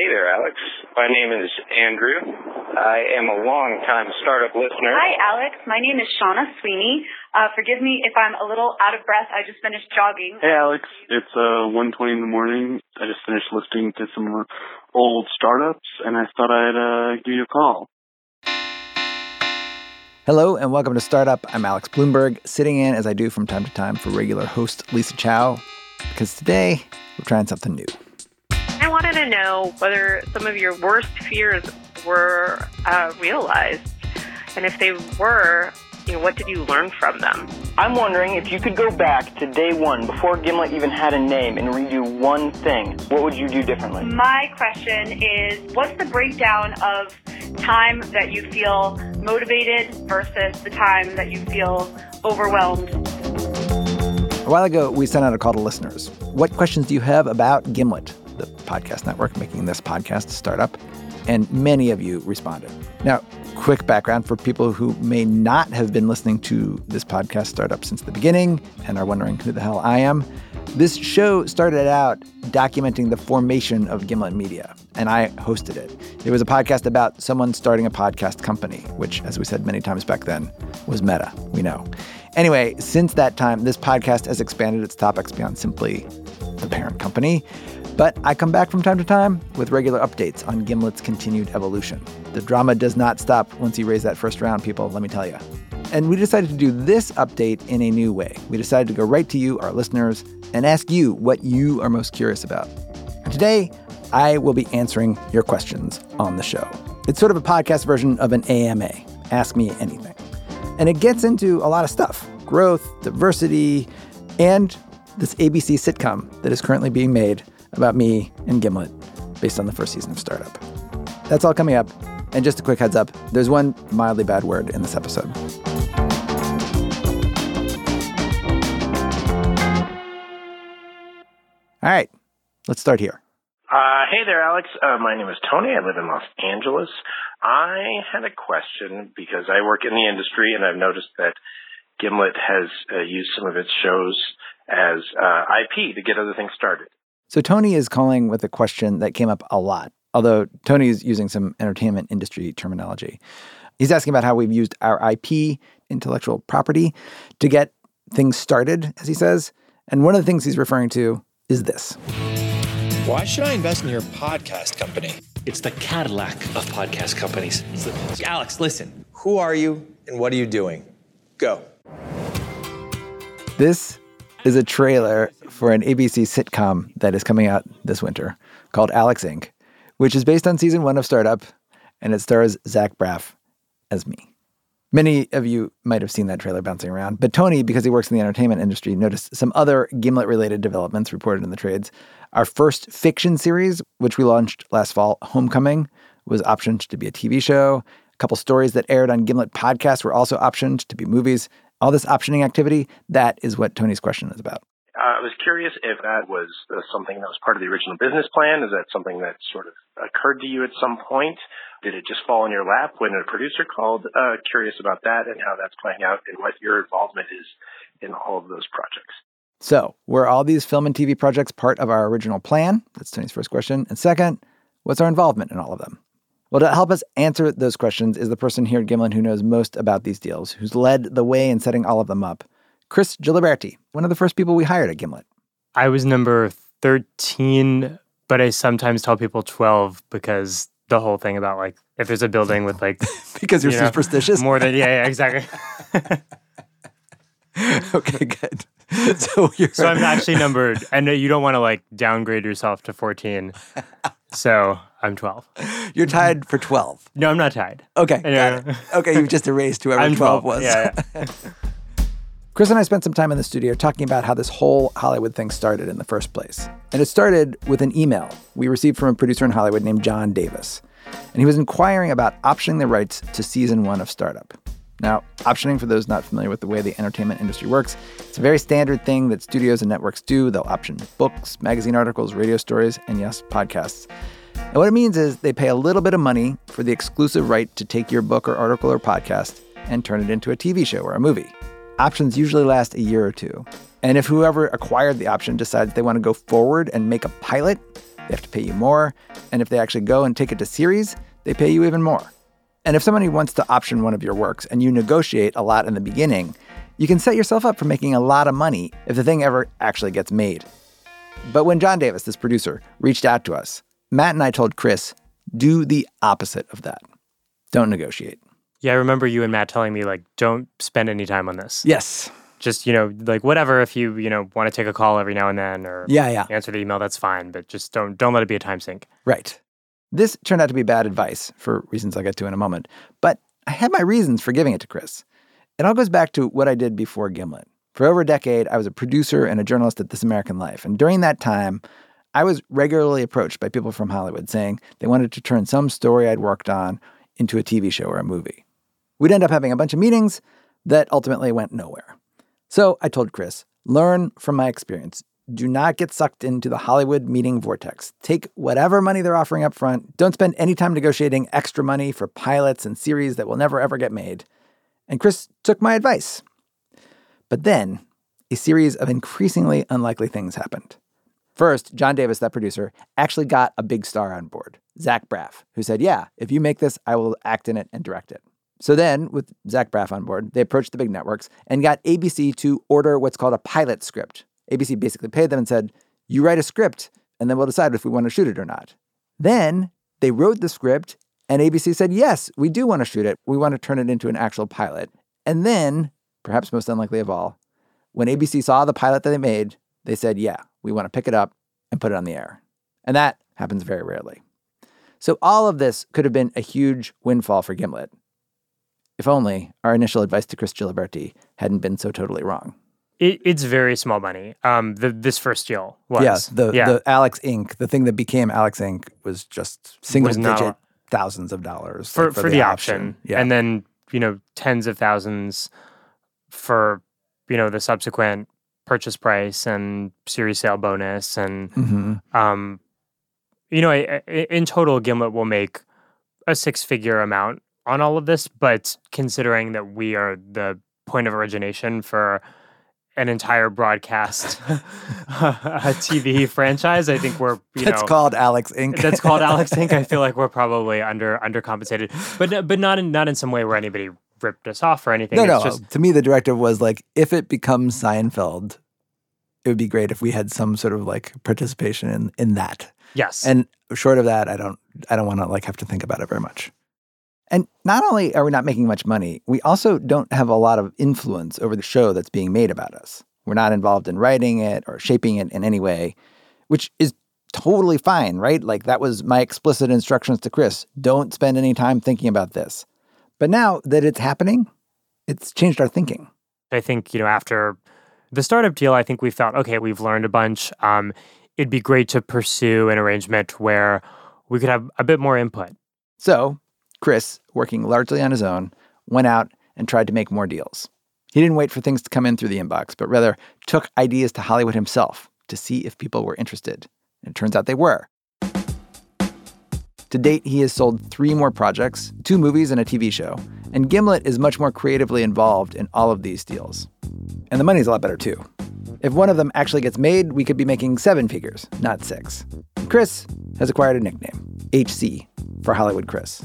Hey there, Alex. My name is Andrew. I am a long-time startup listener. Hi, Alex. My name is Shauna Sweeney. Uh, forgive me if I'm a little out of breath. I just finished jogging. Hey, Alex. It's uh 1:20 in the morning. I just finished listening to some old startups, and I thought I'd uh, give you a call. Hello and welcome to Startup. I'm Alex Blumberg, sitting in as I do from time to time for regular host Lisa Chow, because today we're trying something new. I wanted to know whether some of your worst fears were uh, realized, and if they were, you know, what did you learn from them? I'm wondering if you could go back to day one before Gimlet even had a name and redo one thing, what would you do differently? My question is what's the breakdown of time that you feel motivated versus the time that you feel overwhelmed? A while ago, we sent out a call to listeners. What questions do you have about Gimlet? Podcast network making this podcast a startup, and many of you responded. Now, quick background for people who may not have been listening to this podcast startup since the beginning and are wondering who the hell I am. This show started out documenting the formation of Gimlet Media, and I hosted it. It was a podcast about someone starting a podcast company, which, as we said many times back then, was meta. We know. Anyway, since that time, this podcast has expanded its topics beyond simply the parent company. But I come back from time to time with regular updates on Gimlet's continued evolution. The drama does not stop once you raise that first round, people, let me tell you. And we decided to do this update in a new way. We decided to go right to you, our listeners, and ask you what you are most curious about. Today, I will be answering your questions on the show. It's sort of a podcast version of an AMA, Ask Me Anything. And it gets into a lot of stuff growth, diversity, and this ABC sitcom that is currently being made about me and Gimlet based on the first season of Startup. That's all coming up. And just a quick heads up there's one mildly bad word in this episode. All right, let's start here. Uh, hey there, Alex. Uh, my name is Tony. I live in Los Angeles. I had a question because I work in the industry and I've noticed that Gimlet has uh, used some of its shows as uh, IP to get other things started. So Tony is calling with a question that came up a lot, although Tony is using some entertainment industry terminology. He's asking about how we've used our IP, intellectual property, to get things started, as he says. And one of the things he's referring to is this. Why should I invest in your podcast company? It's the Cadillac of podcast companies. The, Alex, listen. Who are you and what are you doing? Go. This is a trailer for an ABC sitcom that is coming out this winter called Alex Inc., which is based on season one of Startup, and it stars Zach Braff as me. Many of you might have seen that trailer bouncing around, but Tony, because he works in the entertainment industry, noticed some other Gimlet related developments reported in the trades. Our first fiction series, which we launched last fall, Homecoming, was optioned to be a TV show. A couple stories that aired on Gimlet podcasts were also optioned to be movies, all this optioning activity, that is what Tony's question is about. Uh, I was curious if that was uh, something that was part of the original business plan. Is that something that sort of occurred to you at some point? Did it just fall in your lap when a producer called? Uh, curious about that and how that's playing out and what your involvement is in all of those projects. So, were all these film and TV projects part of our original plan? That's Tony's first question. And second, what's our involvement in all of them? Well, to help us answer those questions is the person here at Gimlet who knows most about these deals, who's led the way in setting all of them up. Chris Giliberti, one of the first people we hired at Gimlet. I was number 13, but I sometimes tell people 12 because the whole thing about like if there's a building with like because you're you know, superstitious more than yeah, yeah exactly okay good so you're so i'm actually numbered and you don't want to like downgrade yourself to 14 so I'm 12. You're tied for 12. No, I'm not tied. Okay. Yeah. Okay, you've just erased whoever 12, 12 was. Yeah. yeah. Chris and I spent some time in the studio talking about how this whole Hollywood thing started in the first place. And it started with an email we received from a producer in Hollywood named John Davis. And he was inquiring about optioning the rights to season one of Startup. Now, optioning, for those not familiar with the way the entertainment industry works, it's a very standard thing that studios and networks do. They'll option books, magazine articles, radio stories, and yes, podcasts. And what it means is they pay a little bit of money for the exclusive right to take your book or article or podcast and turn it into a TV show or a movie. Options usually last a year or two. And if whoever acquired the option decides they want to go forward and make a pilot, they have to pay you more. And if they actually go and take it to series, they pay you even more. And if somebody wants to option one of your works and you negotiate a lot in the beginning, you can set yourself up for making a lot of money if the thing ever actually gets made. But when John Davis, this producer, reached out to us, Matt and I told Chris, do the opposite of that. Don't negotiate. Yeah, I remember you and Matt telling me like, don't spend any time on this. Yes. Just you know, like whatever. If you you know want to take a call every now and then, or Yeah, yeah. answer the email, that's fine. But just don't don't let it be a time sink. Right. This turned out to be bad advice for reasons I'll get to in a moment, but I had my reasons for giving it to Chris. It all goes back to what I did before Gimlet. For over a decade, I was a producer and a journalist at This American Life. And during that time, I was regularly approached by people from Hollywood saying they wanted to turn some story I'd worked on into a TV show or a movie. We'd end up having a bunch of meetings that ultimately went nowhere. So I told Chris, learn from my experience. Do not get sucked into the Hollywood meeting vortex. Take whatever money they're offering up front. Don't spend any time negotiating extra money for pilots and series that will never ever get made. And Chris took my advice. But then a series of increasingly unlikely things happened. First, John Davis, that producer, actually got a big star on board, Zach Braff, who said, Yeah, if you make this, I will act in it and direct it. So then, with Zach Braff on board, they approached the big networks and got ABC to order what's called a pilot script. ABC basically paid them and said, You write a script, and then we'll decide if we want to shoot it or not. Then they wrote the script, and ABC said, Yes, we do want to shoot it. We want to turn it into an actual pilot. And then, perhaps most unlikely of all, when ABC saw the pilot that they made, they said, Yeah, we want to pick it up and put it on the air. And that happens very rarely. So all of this could have been a huge windfall for Gimlet. If only our initial advice to Chris Giliberti hadn't been so totally wrong. It, it's very small money. Um, the, this first deal was Yes, the, the Alex Inc., the thing that became Alex Inc. was just single was digit a- thousands of dollars for like, for, the, option, Yeah. and then you know tens of thousands for you know the subsequent purchase price and series sale bonus and Mhm. um you know I, I- in total gimlet will make a six figure amount on all of this but considering that we are the point of origination for an entire broadcast a tv franchise i think we're you That's know called Alex Inc. that's called Alex Inc. I feel like we're probably under undercompensated, but but not in not in some way where anybody ripped us off or anything. no, it's no. just to me, the directive was like, if it becomes Seinfeld, it would be great if we had some sort of like participation in in that. yes, And short of that, I don't I don't want to like have to think about it very much. And not only are we not making much money, we also don't have a lot of influence over the show that's being made about us. We're not involved in writing it or shaping it in any way, which is totally fine, right? Like that was my explicit instructions to Chris. Don't spend any time thinking about this. But now that it's happening, it's changed our thinking. I think you know after the startup deal, I think we felt okay. We've learned a bunch. Um, it'd be great to pursue an arrangement where we could have a bit more input. So, Chris, working largely on his own, went out and tried to make more deals. He didn't wait for things to come in through the inbox, but rather took ideas to Hollywood himself to see if people were interested. And it turns out they were. To date, he has sold three more projects, two movies, and a TV show. And Gimlet is much more creatively involved in all of these deals. And the money's a lot better too. If one of them actually gets made, we could be making seven figures, not six. Chris has acquired a nickname, HC, for Hollywood Chris.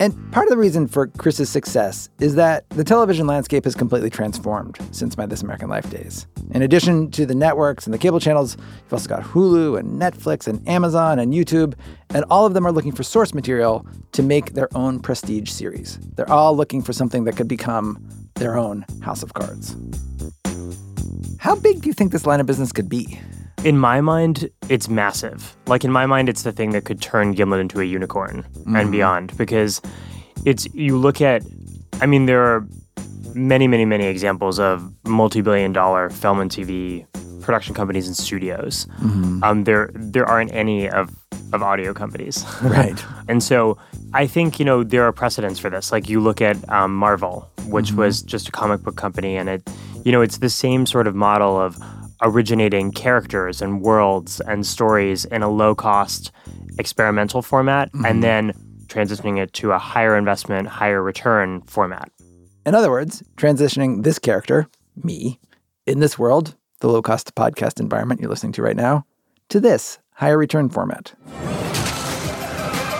And part of the reason for Chris's success is that the television landscape has completely transformed since my This American Life days. In addition to the networks and the cable channels, you've also got Hulu and Netflix and Amazon and YouTube, and all of them are looking for source material to make their own prestige series. They're all looking for something that could become their own House of Cards. How big do you think this line of business could be? In my mind, it's massive. Like in my mind, it's the thing that could turn Gimlet into a unicorn and beyond. Because it's you look at, I mean, there are many, many, many examples of multi-billion-dollar film and TV production companies and studios. Um, there, there aren't any of of audio companies. Right. And so I think, you know, there are precedents for this. Like you look at um, Marvel, which was just a comic book company, and it, you know, it's the same sort of model of originating characters and worlds and stories in a low cost experimental format and mm-hmm. then transitioning it to a higher investment, higher return format. In other words, transitioning this character, me, in this world, the low cost podcast environment you're listening to right now, to this higher return format.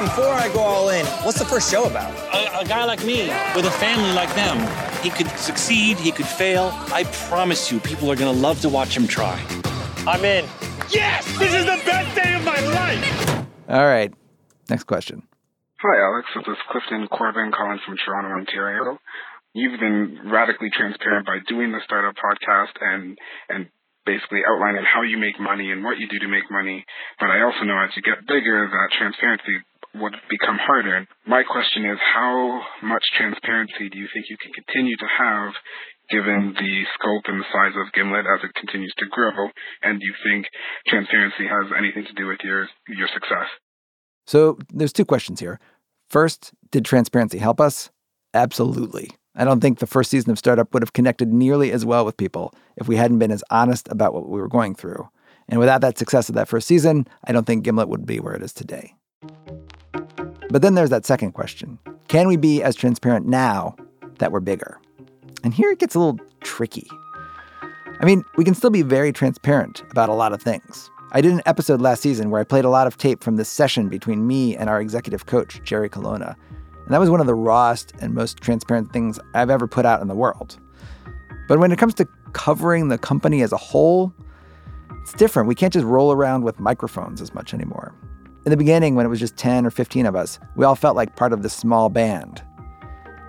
Before I go all in, what's the first show about? A, a guy like me, with a family like them, he could succeed, he could fail. I promise you, people are gonna love to watch him try. I'm in. Yes! This is the best day of my life! All right. Next question. Hi, Alex. This is Clifton Corbin calling from Toronto, Ontario. You've been radically transparent by doing the startup podcast and and basically outlining how you make money and what you do to make money. But I also know as you get bigger, that transparency would become harder. My question is, how much transparency do you think you can continue to have given the scope and the size of Gimlet as it continues to grow? And do you think transparency has anything to do with your your success? So there's two questions here. First, did transparency help us? Absolutely. I don't think the first season of Startup would have connected nearly as well with people if we hadn't been as honest about what we were going through. And without that success of that first season, I don't think Gimlet would be where it is today. But then there's that second question Can we be as transparent now that we're bigger? And here it gets a little tricky. I mean, we can still be very transparent about a lot of things. I did an episode last season where I played a lot of tape from this session between me and our executive coach, Jerry Colonna. And that was one of the rawest and most transparent things I've ever put out in the world. But when it comes to covering the company as a whole, it's different. We can't just roll around with microphones as much anymore. In the beginning, when it was just 10 or 15 of us, we all felt like part of this small band.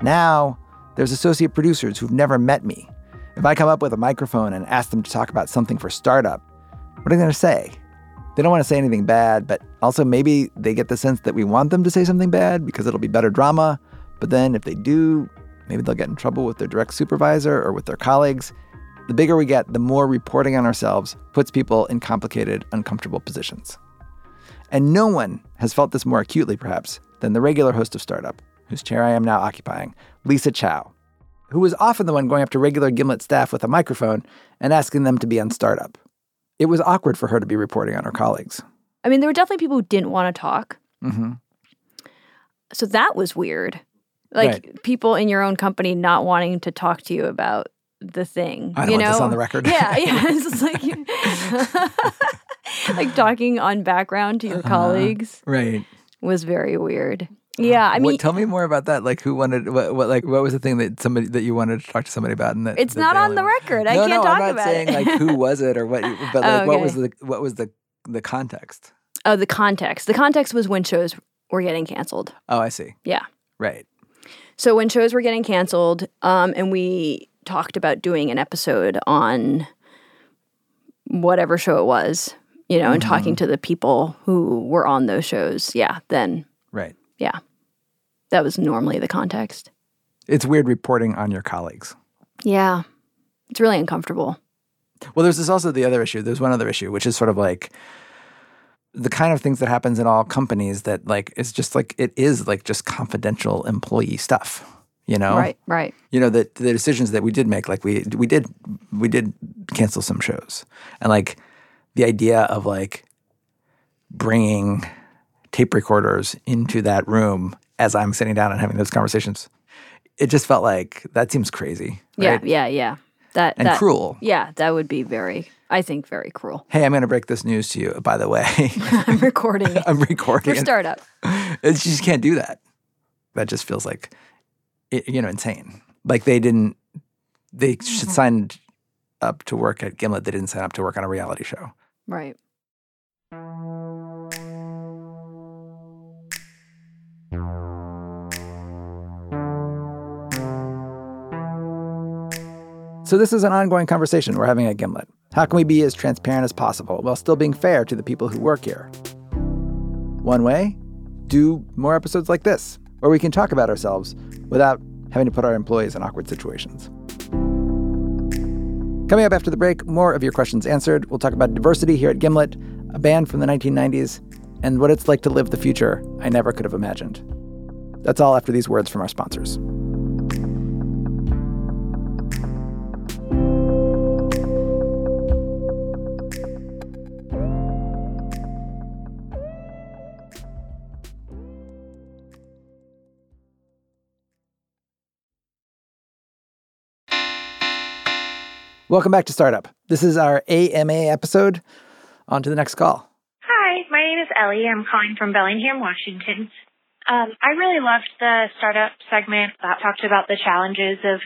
Now, there's associate producers who've never met me. If I come up with a microphone and ask them to talk about something for startup, what are they going to say? They don't want to say anything bad, but also maybe they get the sense that we want them to say something bad because it'll be better drama. But then if they do, maybe they'll get in trouble with their direct supervisor or with their colleagues. The bigger we get, the more reporting on ourselves puts people in complicated, uncomfortable positions. And no one has felt this more acutely, perhaps, than the regular host of Startup, whose chair I am now occupying, Lisa Chow, who was often the one going up to regular Gimlet staff with a microphone and asking them to be on Startup. It was awkward for her to be reporting on her colleagues. I mean, there were definitely people who didn't want to talk. Mm-hmm. So that was weird. Like Right. people in your own company not wanting to talk to you about the thing. I don't you want know? this on the record. Yeah, yeah. It's just like like talking on background to your Uh-huh. colleagues Right. was very weird. Yeah, I mean, what, tell me more about that. Like, who wanted what, what? Like, what was the thing that somebody that you wanted to talk to somebody about? And that, it's that not on the record. I no, can't no, talk I'm not about saying it. like who was it or what, but like Oh, what was the what was the the context? oh, the context. The context was when shows were getting canceled. Oh, I see. Yeah. Right. So when shows were getting canceled, um, and we talked about doing an episode on whatever show it was, you know, and Mm-hmm. talking to the people who were on those shows. Yeah, then Right. yeah, that was normally the context. It's weird reporting on your colleagues. Yeah, it's really uncomfortable. Well, there's this also the other issue. There's one other issue, which is sort of like the kind of things that happens in all companies that like it's just like it is like just confidential employee stuff. You know, Right, right. you know the the decisions that we did make like we we did we did cancel some shows and like the idea of like bringing tape recorders into that room as I'm sitting down and having those conversations it just felt like that seems crazy right? Yeah, yeah, yeah. That And that, cruel. Yeah, that would be very. I think very cruel. hey I'm going to break this news to you by the way I'm recording I'm recording for startup. It's- you just can't do that that just feels like it, you know insane like they didn't they should signed up to work at Gimlet they didn't sign up to work on a reality show Right. So, this is an ongoing conversation we're having at Gimlet. How can we be as transparent as possible while still being fair to the people who work here? One way do more episodes like this, where we can talk about ourselves without having to put our employees in awkward situations. Coming up after the break, more of your questions answered. We'll talk about diversity here at Gimlet, a band from the 1990s, and what it's like to live the future I never could have imagined. That's all after these words from our sponsors. Welcome back to Startup. This is our AMA episode. On to the next call. Hi, my name is Ellie. I'm calling from Bellingham, Washington. Um, I really loved the startup segment that talked about the challenges of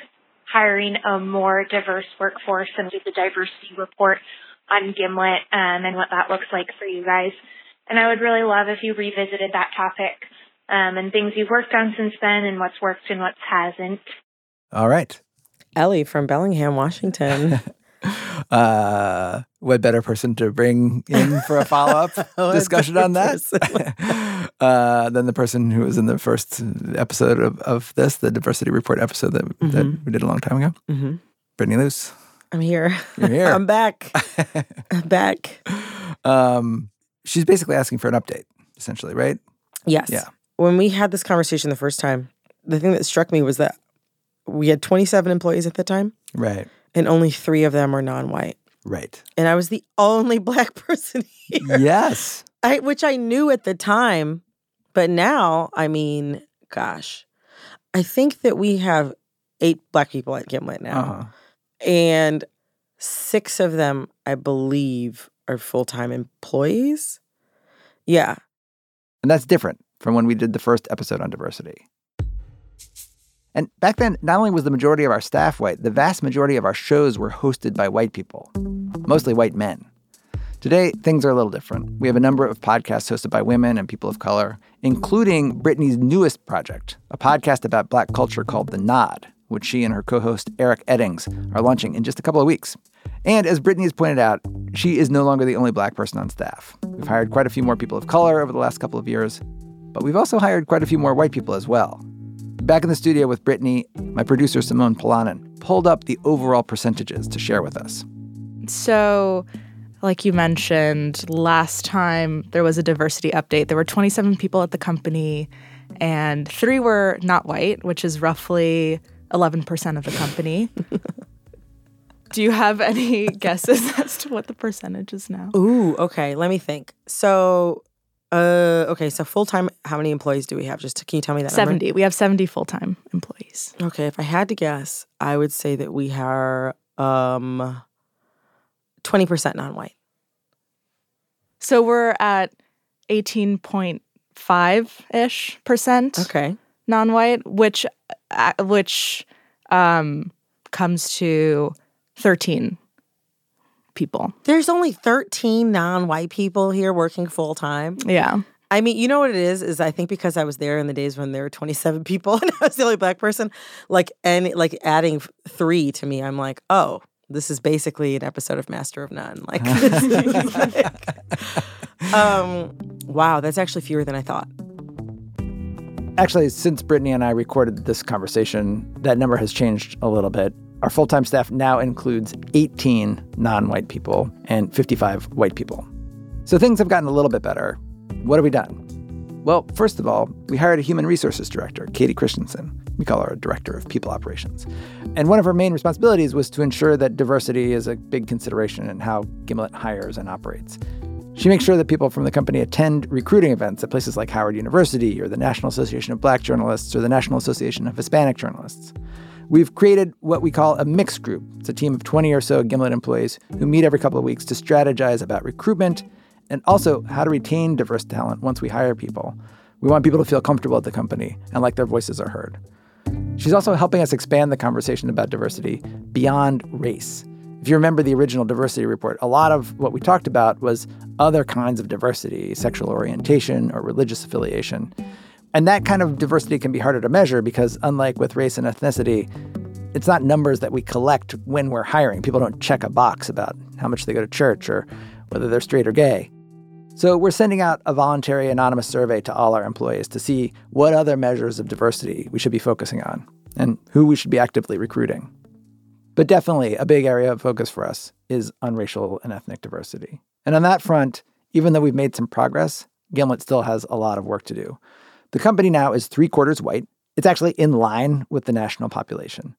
hiring a more diverse workforce and did the diversity report on Gimlet um, and what that looks like for you guys. And I would really love if you revisited that topic um, and things you've worked on since then and what's worked and what hasn't. All right. Ellie from Bellingham, Washington. uh, what better person to bring in for a follow up discussion on that uh, than the person who was in the first episode of, of this, the diversity report episode that, mm-hmm. that we did a long time ago? Mm-hmm. Brittany Luce. I'm here. You're here. I'm back. I'm back. Um, she's basically asking for an update, essentially, right? Yes. Yeah. When we had this conversation the first time, the thing that struck me was that we had 27 employees at the time. Right. And only three of them were non white. Right. And I was the only black person here. Yes. I, which I knew at the time. But now, I mean, gosh, I think that we have eight black people at Gimlet now. Uh-huh. And six of them, I believe, are full time employees. Yeah. And that's different from when we did the first episode on diversity. And back then, not only was the majority of our staff white, the vast majority of our shows were hosted by white people, mostly white men. Today, things are a little different. We have a number of podcasts hosted by women and people of color, including Brittany's newest project, a podcast about black culture called The Nod, which she and her co host Eric Eddings are launching in just a couple of weeks. And as Brittany has pointed out, she is no longer the only black person on staff. We've hired quite a few more people of color over the last couple of years, but we've also hired quite a few more white people as well. Back in the studio with Brittany, my producer Simone Polanen pulled up the overall percentages to share with us. So, like you mentioned, last time there was a diversity update, there were 27 people at the company, and three were not white, which is roughly 11% of the company. Do you have any guesses as to what the percentage is now? Ooh, okay. Let me think. So uh, okay, so full time, how many employees do we have? Just to, can you tell me that? 70. Number? We have 70 full time employees. Okay, if I had to guess, I would say that we are um 20% non white. So we're at 18.5 ish percent. Okay. Non white, which, uh, which um, comes to 13 people. There's only 13 non-white people here working full time. Yeah. I mean, you know what it is? Is I think because I was there in the days when there were 27 people and I was the only black person, like and like adding three to me, I'm like, oh, this is basically an episode of Master of None. Like, like um, wow, that's actually fewer than I thought. Actually, since Brittany and I recorded this conversation, that number has changed a little bit. Our full time staff now includes 18 non white people and 55 white people. So things have gotten a little bit better. What have we done? Well, first of all, we hired a human resources director, Katie Christensen. We call her a director of people operations. And one of her main responsibilities was to ensure that diversity is a big consideration in how Gimlet hires and operates. She makes sure that people from the company attend recruiting events at places like Howard University or the National Association of Black Journalists or the National Association of Hispanic Journalists. We've created what we call a mixed group. It's a team of 20 or so Gimlet employees who meet every couple of weeks to strategize about recruitment and also how to retain diverse talent once we hire people. We want people to feel comfortable at the company and like their voices are heard. She's also helping us expand the conversation about diversity beyond race. If you remember the original diversity report, a lot of what we talked about was other kinds of diversity, sexual orientation or religious affiliation. And that kind of diversity can be harder to measure because, unlike with race and ethnicity, it's not numbers that we collect when we're hiring. People don't check a box about how much they go to church or whether they're straight or gay. So we're sending out a voluntary anonymous survey to all our employees to see what other measures of diversity we should be focusing on and who we should be actively recruiting. But definitely a big area of focus for us is on racial and ethnic diversity. And on that front, even though we've made some progress, Gimlet still has a lot of work to do. The company now is three quarters white. It's actually in line with the national population.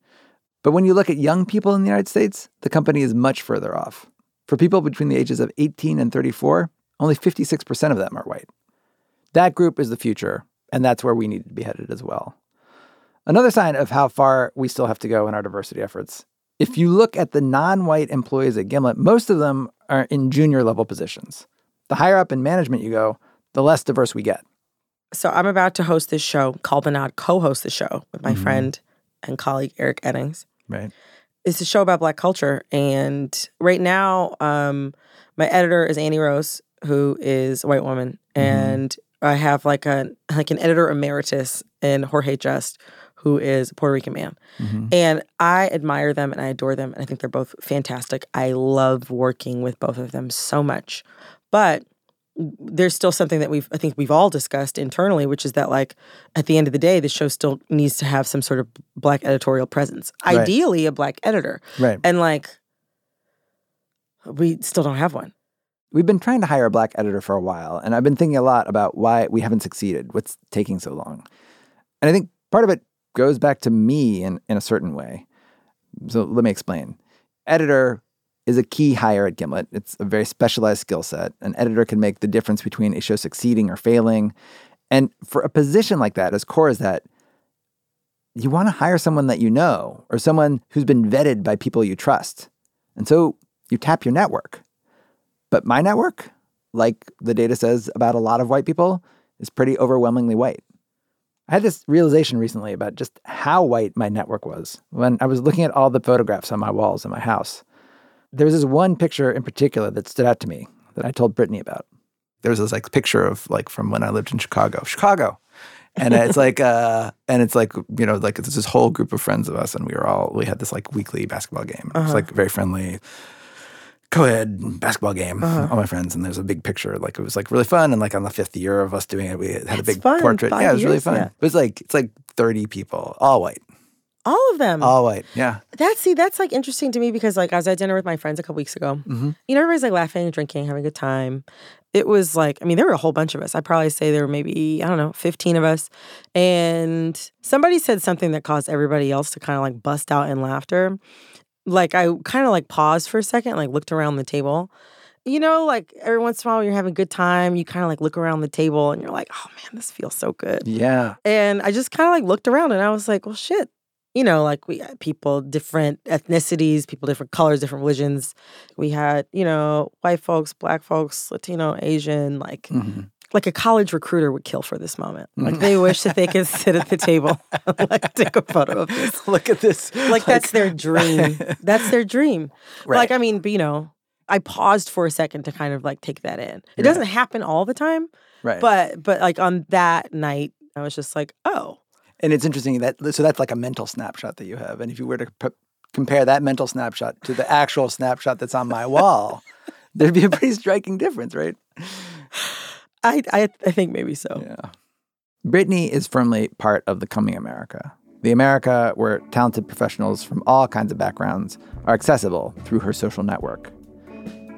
But when you look at young people in the United States, the company is much further off. For people between the ages of 18 and 34, only 56% of them are white. That group is the future, and that's where we need to be headed as well. Another sign of how far we still have to go in our diversity efforts if you look at the non white employees at Gimlet, most of them are in junior level positions. The higher up in management you go, the less diverse we get. So I'm about to host this show called The Nod, co-host the show with my Mhm. friend and colleague Eric Eddings. Right. It's a show about black culture. And right now, um, my editor is Annie Rose, who is a white woman. And I have like a like an editor emeritus in Jorge Just, who is a Puerto Rican man. And I admire them and I adore them. And I think they're both fantastic. I love working with both of them so much. But there's still something that we've I think we've all discussed internally, which is that like at the end of the day, the show still needs to have some sort of black editorial presence. Right. Ideally a black editor. Right. And like we still don't have one. We've been trying to hire a black editor for a while, and I've been thinking a lot about why we haven't succeeded, what's taking so long. And I think part of it goes back to me in, in a certain way. So let me explain. Editor is a key hire at Gimlet. It's a very specialized skill set. An editor can make the difference between a show succeeding or failing. And for a position like that, as core as that, you want to hire someone that you know or someone who's been vetted by people you trust. And so you tap your network. But my network, like the data says about a lot of white people, is pretty overwhelmingly white. I had this realization recently about just how white my network was when I was looking at all the photographs on my walls in my house. There was this one picture in particular that stood out to me that I told Brittany about. There was this like picture of like from when I lived in Chicago, Chicago, and it's like uh and it's like you know like it's this whole group of friends of us and we were all we had this like weekly basketball game. It was Uh-huh. like very friendly co-ed basketball game Uh-huh. all my friends and there's a big picture like it was like really fun and like on the fifth year of us doing it we had a big fun, portrait five yeah it was really fun yeah. it was like it's like 30 people all white All of them. all white yeah That's see, that's like interesting to me because like I was at dinner with my friends a couple weeks ago. Mhm. You know, everybody's like laughing, drinking, having a good time. It was like, I mean, there were a whole bunch of us. I'd probably say there were maybe, I don't know, 15 of us. And somebody said something that caused everybody else to kind of like bust out in laughter. Like I kind of like paused for a second, like looked around the table. You know, like every once in a while when you're having a good time, you kind of like look around the table and you're like, oh man, this feels so good. yeah And I just kind of like looked around and I was like, well, shit. You know, like we had people, different ethnicities, people, different colors, different religions. We had, you know, white folks, black folks, Latino, Asian, like, Mm-hmm. like a college recruiter would kill for this moment. Like they wish that they could sit at the table, like take a photo of this. Look at this. Like that's their dream. That's their dream. Right. Like I mean, you know, I paused for a second to kind of like take that in. It Yeah. doesn't happen all the time, Right. But but like on that night, I was just like, oh, and it's interesting that so that's like a mental snapshot that you have and if you were to p- compare that mental snapshot to the actual snapshot that's on my wall there'd be a pretty striking difference right I I, I think maybe so. Yeah. Brittany is firmly part of the coming America. The America where talented professionals from all kinds of backgrounds are accessible through her social network.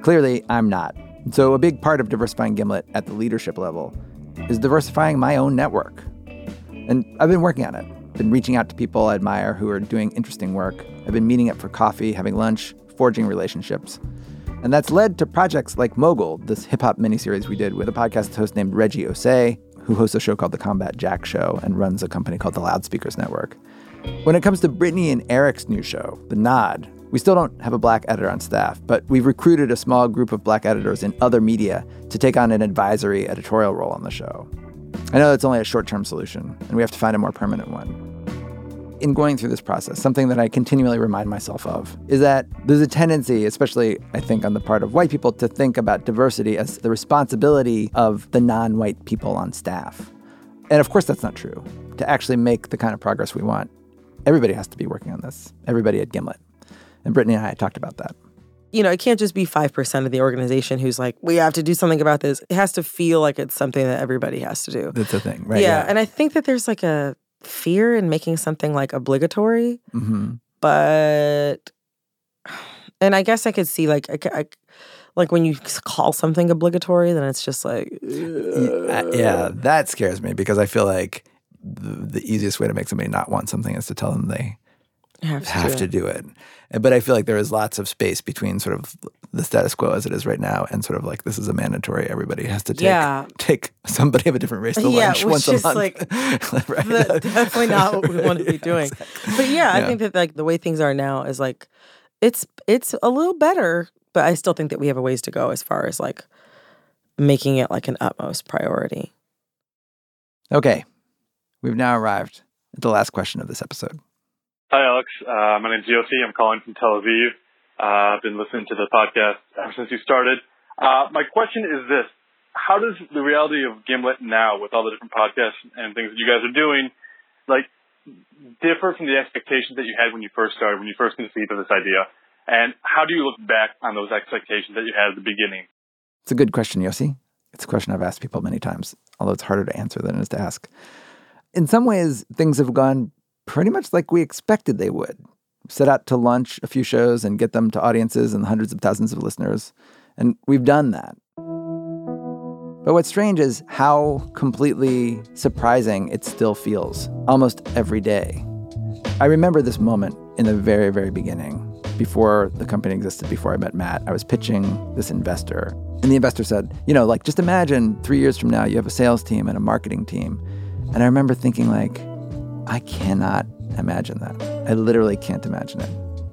Clearly, I'm not. So, a big part of diversifying Gimlet at the leadership level is diversifying my own network. And I've been working on it. Been reaching out to people I admire who are doing interesting work. I've been meeting up for coffee, having lunch, forging relationships. And that's led to projects like Mogul, this hip hop miniseries we did with a podcast host named Reggie Ossé, who hosts a show called The Combat Jack Show and runs a company called The Loudspeakers Network. When it comes to Brittany and Eric's new show, The Nod, we still don't have a black editor on staff, but we've recruited a small group of black editors in other media to take on an advisory editorial role on the show. I know that's only a short term solution, and we have to find a more permanent one in going through this process, something that I continually remind myself of is that there's a tendency, especially I think on the part of white people, to think about diversity as the responsibility of the non white people on staff. And of course, that's not true. To actually make the kind of progress we want, everybody has to be working on this, everybody at Gimlet. And Brittany and I talked about that. You know, it can't just be 5% of the organization who's like, we have to do something about this. It has to feel like it's something that everybody has to do. That's the thing, right? yeah. And I think that there's like a fear in making something like obligatory, hmm but, and I guess I could see like, I, I like when you call something obligatory, then it's just like, Uh, yeah, that scares me because I feel like the, the easiest way to make somebody not want something is to tell them they Have to have do to it. do it. Uh, but I feel like there is lots of space between sort of the status quo as it is right now and sort of like this is a mandatory. Everybody has to take Yeah. take somebody of a different race to Yeah, lunch once a month. like, Right? the- definitely not what we want to be doing. But yeah, I think that like the way things are now is like it's it's a little better, but I still think that we have a ways to go as far as like making it like an utmost priority. Okay, we've now arrived at the last question of this episode. Hi, Alex. Uh, my name's Yossi. I'm calling from Tel Aviv. Uh, I've been listening to the podcast ever since you started. Uh, my question is this. How does the reality of Gimlet now, with all the different podcasts and things that you guys are doing, like, differ from the expectations that you had when you first started, when you first conceived of this idea? And how do you look back on those expectations that you had at the beginning? It's a good question, Yossi. It's a question I've asked people many times, although it's harder to answer than it is to ask. In some ways, things have gone pretty much like we expected they would. Set out to launch a few shows and get them to audiences and hundreds of thousands of listeners. And we've done that. But what's strange is how completely surprising it still feels almost every day. I remember this moment in the very, very beginning, before the company existed, before I met Matt. I was pitching this investor, and the investor said, You know, like, just imagine three years from now, you have a sales team and a marketing team. And I remember thinking, like, I cannot imagine that. I literally can't imagine it.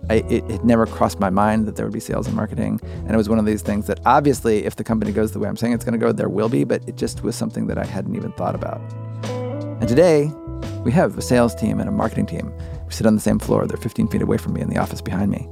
I, it, it never crossed my mind that there would be sales and marketing. And it was one of these things that obviously, if the company goes the way I'm saying it's going to go, there will be, but it just was something that I hadn't even thought about. And today, we have a sales team and a marketing team. We sit on the same floor. They're 15 feet away from me in the office behind me.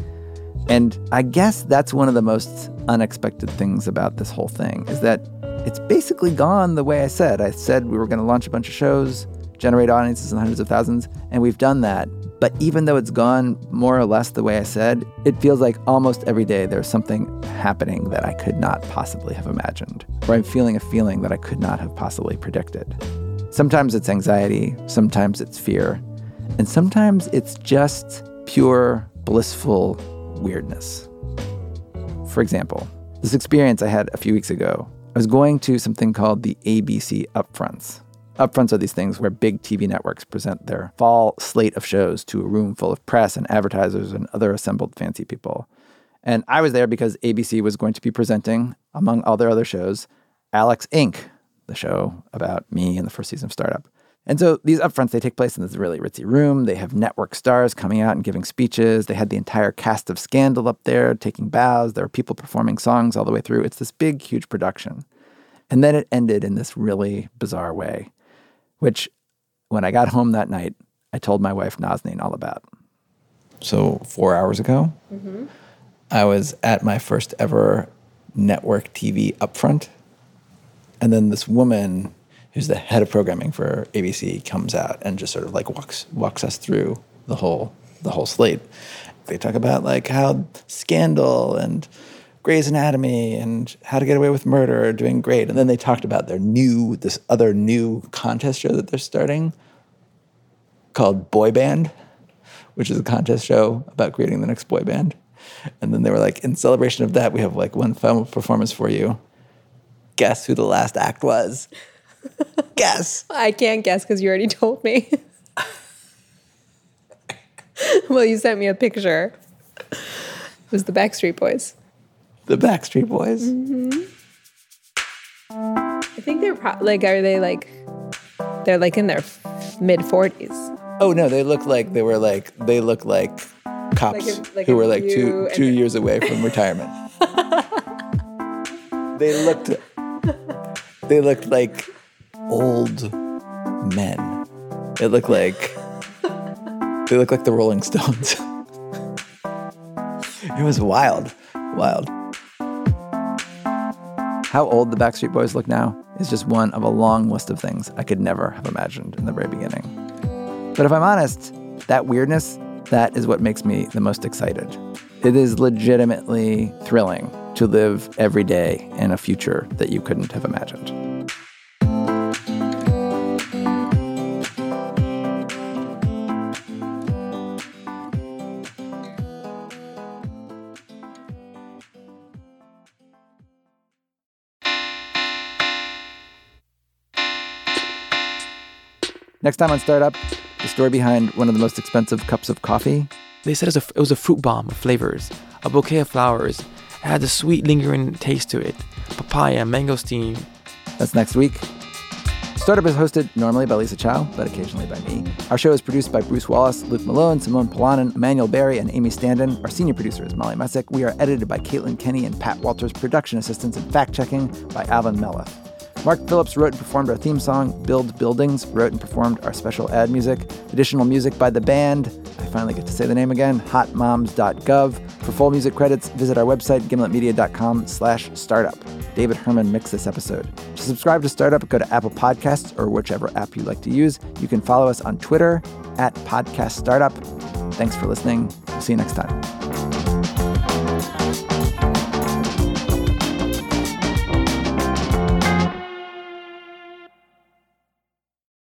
And I guess that's one of the most unexpected things about this whole thing is that it's basically gone the way I said. I said we were going to launch a bunch of shows, generate audiences in hundreds of thousands, and we've done that. But even though it's gone more or less the way I said, it feels like almost every day there's something happening that I could not possibly have imagined, or I'm feeling a feeling that I could not have possibly predicted. Sometimes it's anxiety, sometimes it's fear, and sometimes it's just pure, blissful weirdness. For example, this experience I had a few weeks ago, I was going to something called the ABC Upfronts. Upfronts are these things where big TV networks present their fall slate of shows to a room full of press and advertisers and other assembled fancy people. And I was there because ABC was going to be presenting, among all their other shows, Alex Inc., the show about me in the first season of Startup. And so these upfronts, they take place in this really ritzy room. They have network stars coming out and giving speeches. They had the entire cast of Scandal up there taking bows. There are people performing songs all the way through. It's this big, huge production. And then it ended in this really bizarre way which when I got home that night, I told my wife Nazanin all about. So, four hours ago, mm-hmm. I was at my first ever network TV upfront. And then this woman who's the head of programming for ABC comes out and just sort of like walks walks us through the whole the whole slate. They talk about like how Scandal and Grey's Anatomy and How to Get Away with Murder are doing great. And then they talked about their new, this other new contest show that they're starting called Boy Band, which is a contest show about creating the next boy band. And then they were like, in celebration of that, we have like one final performance for you. Guess who the last act was? guess. I can't guess because you already told me. well, you sent me a picture. It was the Backstreet Boys the Backstreet Boys. Mm-hmm. I think they're pro- like, are they like, they're like in their mid 40s. Oh no, they look like they were like they look like cops like a, like who were like two two years away from retirement. they looked they looked like old men. It looked like they looked like the Rolling Stones. it was wild, wild. How old the Backstreet Boys look now is just one of a long list of things I could never have imagined in the very beginning. But if I'm honest, that weirdness, that is what makes me the most excited. It is legitimately thrilling to live every day in a future that you couldn't have imagined. Next time on Startup, the story behind one of the most expensive cups of coffee. They said it was a, it was a fruit bomb of flavors, a bouquet of flowers. It had a sweet, lingering taste to it papaya, mangosteen. That's next week. Startup is hosted normally by Lisa Chow, but occasionally by me. Our show is produced by Bruce Wallace, Luke Malone, Simone Polanen, Emmanuel Berry, and Amy Standen. Our senior producer is Molly Messick. We are edited by Caitlin Kenney and Pat Walters, production assistants and fact checking by Alvin Melathe. Mark Phillips wrote and performed our theme song. Build Buildings wrote and performed our special ad music. Additional music by the band. I finally get to say the name again. Hotmoms.gov. For full music credits, visit our website, gimletmedia.com slash startup. David Herman mixed this episode. To subscribe to Startup, go to Apple Podcasts or whichever app you like to use. You can follow us on Twitter at Podcast Startup. Thanks for listening. See you next time.